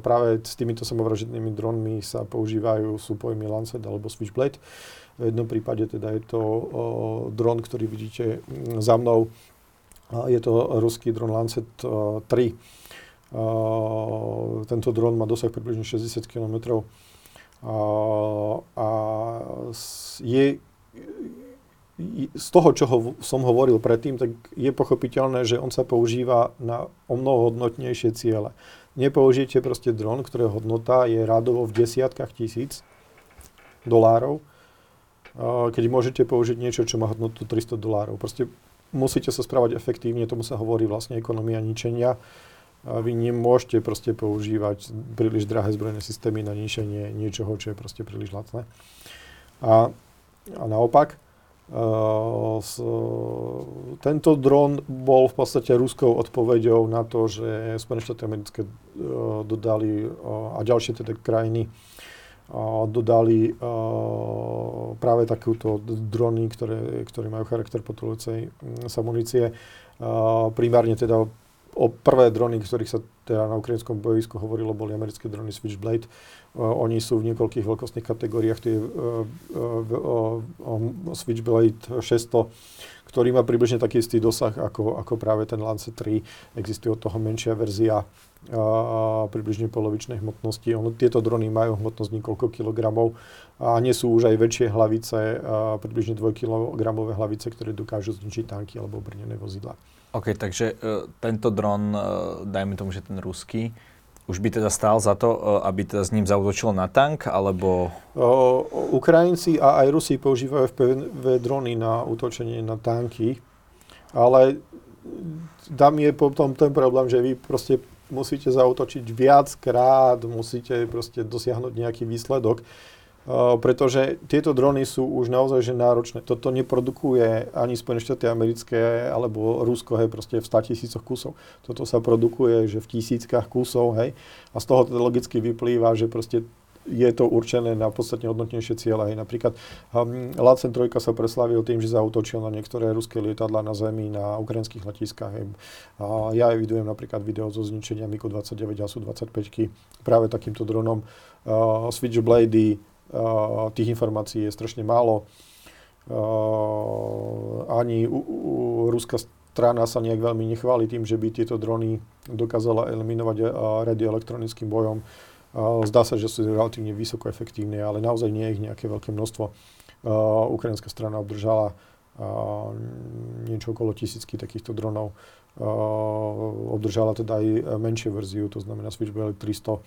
práve s týmito samovražednými dronmi sa používajú sú Lancet alebo Switchblade. V jednom prípade teda je to o, dron, ktorý vidíte mm, za mnou. Je to ruský dron Lancet o, 3. O, tento dron má dosah približne 60 km. A je, z toho, čo ho, som hovoril predtým, tak je pochopiteľné, že on sa používa na o mnoho hodnotnejšie ciele nepoužijete proste dron, ktorého hodnota je rádovo v desiatkách tisíc dolárov, keď môžete použiť niečo, čo má hodnotu 300 dolárov. Proste musíte sa správať efektívne, tomu sa hovorí vlastne ekonomia ničenia. Vy nemôžete proste používať príliš drahé zbrojné systémy na ničenie niečoho, čo je proste príliš lacné. A, a naopak, tento dron bol v podstate ruskou odpoveďou na to, že Spojené štáty americké uh, dodali a ďalšie teda krajiny dodali práve takúto drony, ktoré, ktoré majú charakter potulujúcej mm, sa munície. Primárne teda o prvé drony, ktorých sa teda na ukrajinskom boisku hovorilo, boli americké drony Switchblade. Uh, oni sú v niekoľkých veľkostných kategóriách. To je uh, uh, Switchblade 600, ktorý má približne taký istý dosah ako, ako práve ten Lancet 3. Existuje od toho menšia verzia a približne polovičnej hmotnosti. Ono, tieto drony majú hmotnosť niekoľko kilogramov a nie sú už aj väčšie hlavice, približne 2 kilogramové hlavice, ktoré dokážu zničiť tanky alebo obrnené vozidla. OK, takže uh, tento dron, uh, dajme tomu, že ten ruský, už by teda stál za to, uh, aby teda s ním zautočilo na tank, alebo... Uh, Ukrajinci a aj Rusi používajú FPV drony na útočenie na tanky, ale tam je potom ten problém, že vy proste musíte zautočiť viackrát, musíte proste dosiahnuť nejaký výsledok pretože tieto drony sú už naozaj že náročné. Toto neprodukuje ani Spojené štáty americké alebo Rusko, hej, proste v 100 tisícoch kusov. Toto sa produkuje že v tisíckach kusov, hej. A z toho teda logicky vyplýva, že proste je to určené na podstatne hodnotnejšie cieľe. Hej. Napríklad um, Lacen 3 sa preslavil tým, že zautočil na niektoré ruské lietadla na zemi na ukrajinských letiskách. Hej. A ja evidujem napríklad video zo zničenia MiG-29 a Su-25 práve takýmto dronom. Uh, Switchblade, uh, tých informácií je strašne málo. Uh, ani u, u, ruská strana sa nejak veľmi nechváli tým, že by tieto drony dokázala eliminovať uh, radioelektronickým bojom. Zdá sa, že sú relatívne vysoko efektívne, ale naozaj nie je ich nejaké veľké množstvo. Ukrajinská strana obdržala niečo okolo tisícky takýchto dronov. Obdržala teda aj menšiu verziu, to znamená Switchblade 300.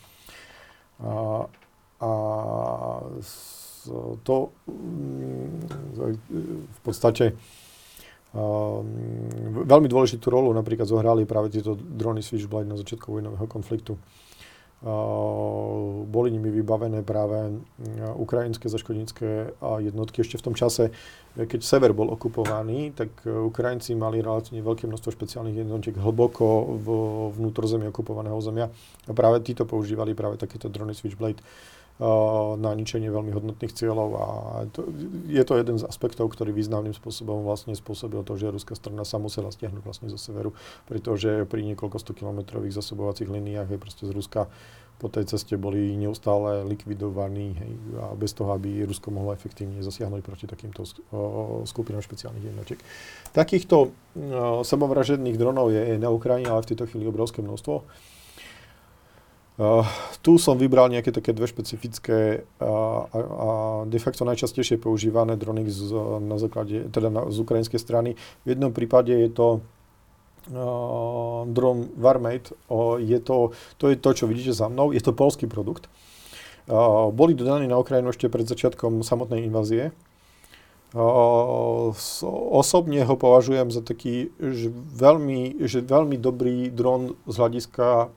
A, to mm, v podstate veľmi dôležitú rolu napríklad zohrali práve tieto drony Switchblade na začiatku vojnového konfliktu. Boli nimi vybavené práve ukrajinské zaškodnícke jednotky. Ešte v tom čase, keď sever bol okupovaný, tak Ukrajinci mali relatívne veľké množstvo špeciálnych jednotiek hlboko v vnútrozemí okupovaného zemia. A práve títo používali práve takéto drony Switchblade na ničenie veľmi hodnotných cieľov a to, je to jeden z aspektov, ktorý významným spôsobom vlastne spôsobil to, že ruská strana sa musela stiahnuť vlastne zo severu, pretože pri niekoľko 100 kilometrových zasobovacích liniách je proste z Ruska po tej ceste boli neustále likvidovaní hej, a bez toho, aby Rusko mohlo efektívne zasiahnuť proti takýmto skupinám špeciálnych jednotiek. Takýchto o, samovražedných dronov je na Ukrajine, ale v tejto chvíli obrovské množstvo. Uh, tu som vybral nejaké také dve špecifické uh, a, a de facto najčastejšie používané drony z, na základe, teda na, z ukrajinskej strany. V jednom prípade je to uh, dron Warmate. Uh, je to, to je to, čo vidíte za mnou. Je to polský produkt. Uh, boli dodaní na Ukrajinu ešte pred začiatkom samotnej invázie. Uh, osobne ho považujem za taký že veľmi, že veľmi dobrý dron z hľadiska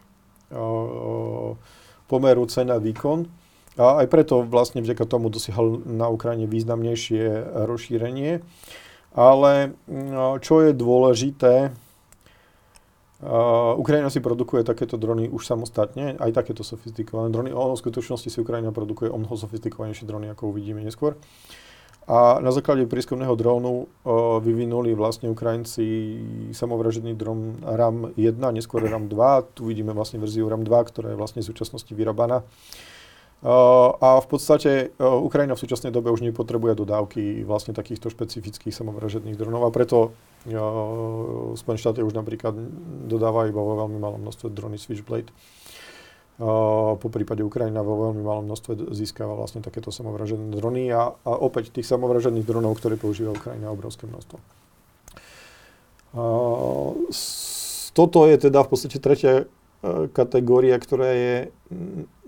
pomeru cena výkon. A aj preto vlastne vďaka tomu dosiahol na Ukrajine významnejšie rozšírenie. Ale čo je dôležité, Uh, Ukrajina si produkuje takéto drony už samostatne, aj takéto sofistikované drony. Ono v skutočnosti si Ukrajina produkuje o mnoho sofistikovanejšie drony, ako uvidíme neskôr. A na základe prískumného drónu uh, vyvinuli vlastne Ukrajinci samovražený dron RAM-1, neskôr RAM-2. Tu vidíme vlastne verziu RAM-2, ktorá je vlastne v súčasnosti vyrobaná. Uh, a v podstate uh, Ukrajina v súčasnej dobe už nepotrebuje dodávky vlastne takýchto špecifických samovražedných dronov a preto Spojené štáty už napríklad dodávajú iba vo veľmi malom množstve drony Switchblade po prípade Ukrajina vo veľmi malom množstve získava vlastne takéto samovražené drony a, a opäť tých samovražených dronov, ktoré používa Ukrajina, obrovské množstvo. Toto je teda v podstate tretia e, kategória, ktorá je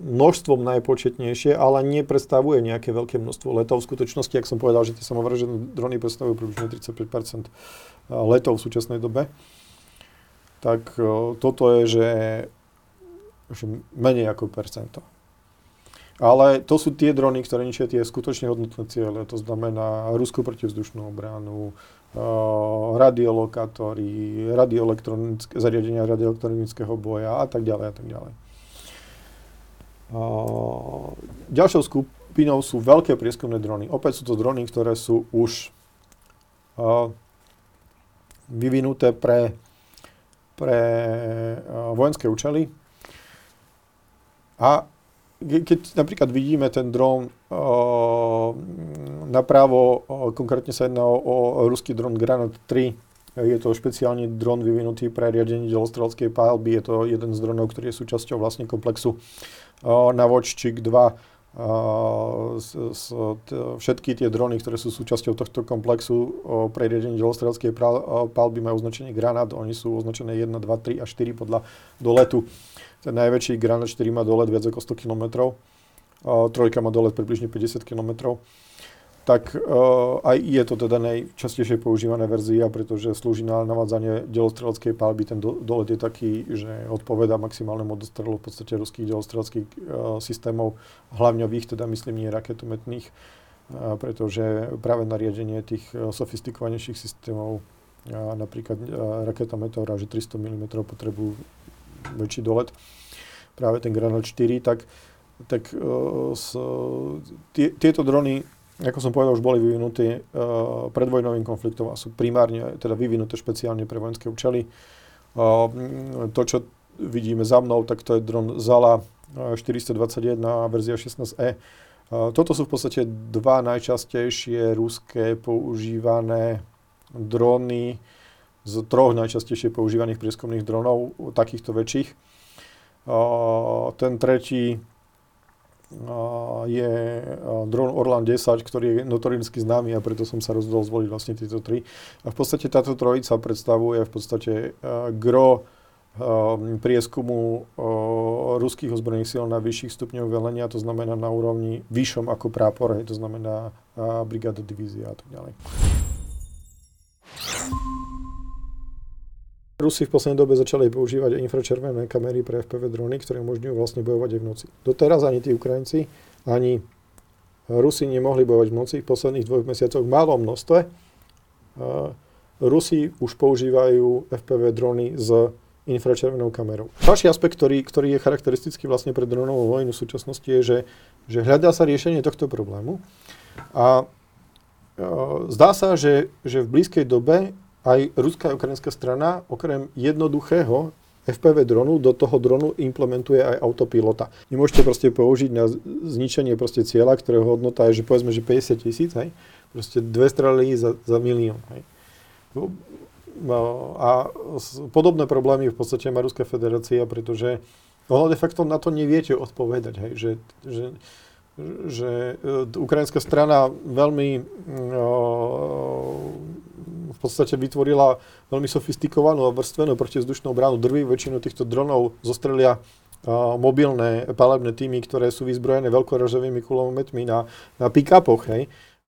množstvom najpočetnejšie, ale nepredstavuje nejaké veľké množstvo letov. V skutočnosti, ak som povedal, že tie samovražené drony predstavujú približne 35% letov v súčasnej dobe, tak e, toto je, že že menej ako percento. Ale to sú tie drony, ktoré ničia tie skutočne hodnotné ciele. To znamená ruskú protivzdušnú obranu, uh, radiolokátory, radioelektronické, zariadenia radioelektronického boja a tak ďalej a tak ďalej. Uh, ďalšou skupinou sú veľké prieskumné drony. Opäť sú to drony, ktoré sú už uh, vyvinuté pre, pre vojenské účely, a keď napríklad vidíme ten dron napravo, konkrétne sa jedná o, o ruský dron Granat 3, je to špeciálny dron vyvinutý pre riadenie delostrelskej palby. Je to jeden z dronov, ktorý je súčasťou vlastne komplexu Navoččik 2. Uh, s, s, t, všetky tie drony, ktoré sú súčasťou tohto komplexu uh, pre riadenie delostrelskej palby majú označenie Granat. Oni sú označené 1, 2, 3 a 4 podľa doletu. Ten najväčší Granat 4 má dolet viac ako 100 km, trojka má dolet približne 50 km. Tak uh, aj je to teda najčastejšie používaná verzia, pretože slúži na navádzanie delostreleckej palby. Ten do, dolet je taký, že odpoveda maximálnemu dostrelu v podstate ruských delostreleckých uh, systémov, hlavňových, teda myslím nie raketometných, uh, pretože práve nariadenie tých sofistikovanejších systémov, napríklad uh, raketometov, že 300 mm potrebujú väčší dolet, práve ten Granat 4, tak tak uh, s, tie, tieto drony, ako som povedal, už boli vyvinuté uh, pred vojnovým konfliktom a sú primárne teda vyvinuté špeciálne pre vojenské účely. Uh, to, čo vidíme za mnou, tak to je dron Zala 421 a verzia 16E. Toto sú v podstate dva najčastejšie ruské používané drony z troch najčastejšie používaných prieskumných dronov, takýchto väčších. Ten tretí je dron Orlan 10, ktorý je notoricky známy a preto som sa rozhodol zvoliť vlastne tieto tri. A v podstate táto trojica predstavuje v podstate gro prieskumu ruských ozbrojených síl na vyšších stupňoch velenia, to znamená na úrovni vyššom ako prápor, to znamená brigáda, divízia a tak ďalej. Rusi v poslednej dobe začali používať infračervené kamery pre FPV drony, ktoré umožňujú vlastne bojovať aj v noci. Doteraz ani tí Ukrajinci, ani Rusi nemohli bojovať v noci. V posledných dvoch mesiacoch v malom množstve. Rusi už používajú FPV drony s infračervenou kamerou. Ďalší aspekt, ktorý, ktorý je charakteristický vlastne pre dronovú vojnu v súčasnosti je, že, že hľadá sa riešenie tohto problému. A e, zdá sa, že, že v blízkej dobe aj ruská a ukrajinská strana okrem jednoduchého FPV dronu do toho dronu implementuje aj autopilota. Nemôžete proste použiť na zničenie proste cieľa, ktorého hodnota je, že povedzme, že 50 tisíc, hej? Proste dve strely za, za milión, hej? No, a podobné problémy v podstate má Ruská federácia, pretože ono de facto na to neviete odpovedať, hej? Že, že že e, ukrajinská strana veľmi v podstate vytvorila veľmi sofistikovanú a vrstvenú protizdušnú bránu. Drví väčšinu týchto dronov zostrelia mobilné palebné týmy, ktoré sú vyzbrojené veľkoražovými kulometmi na, na pick-upoch, hej.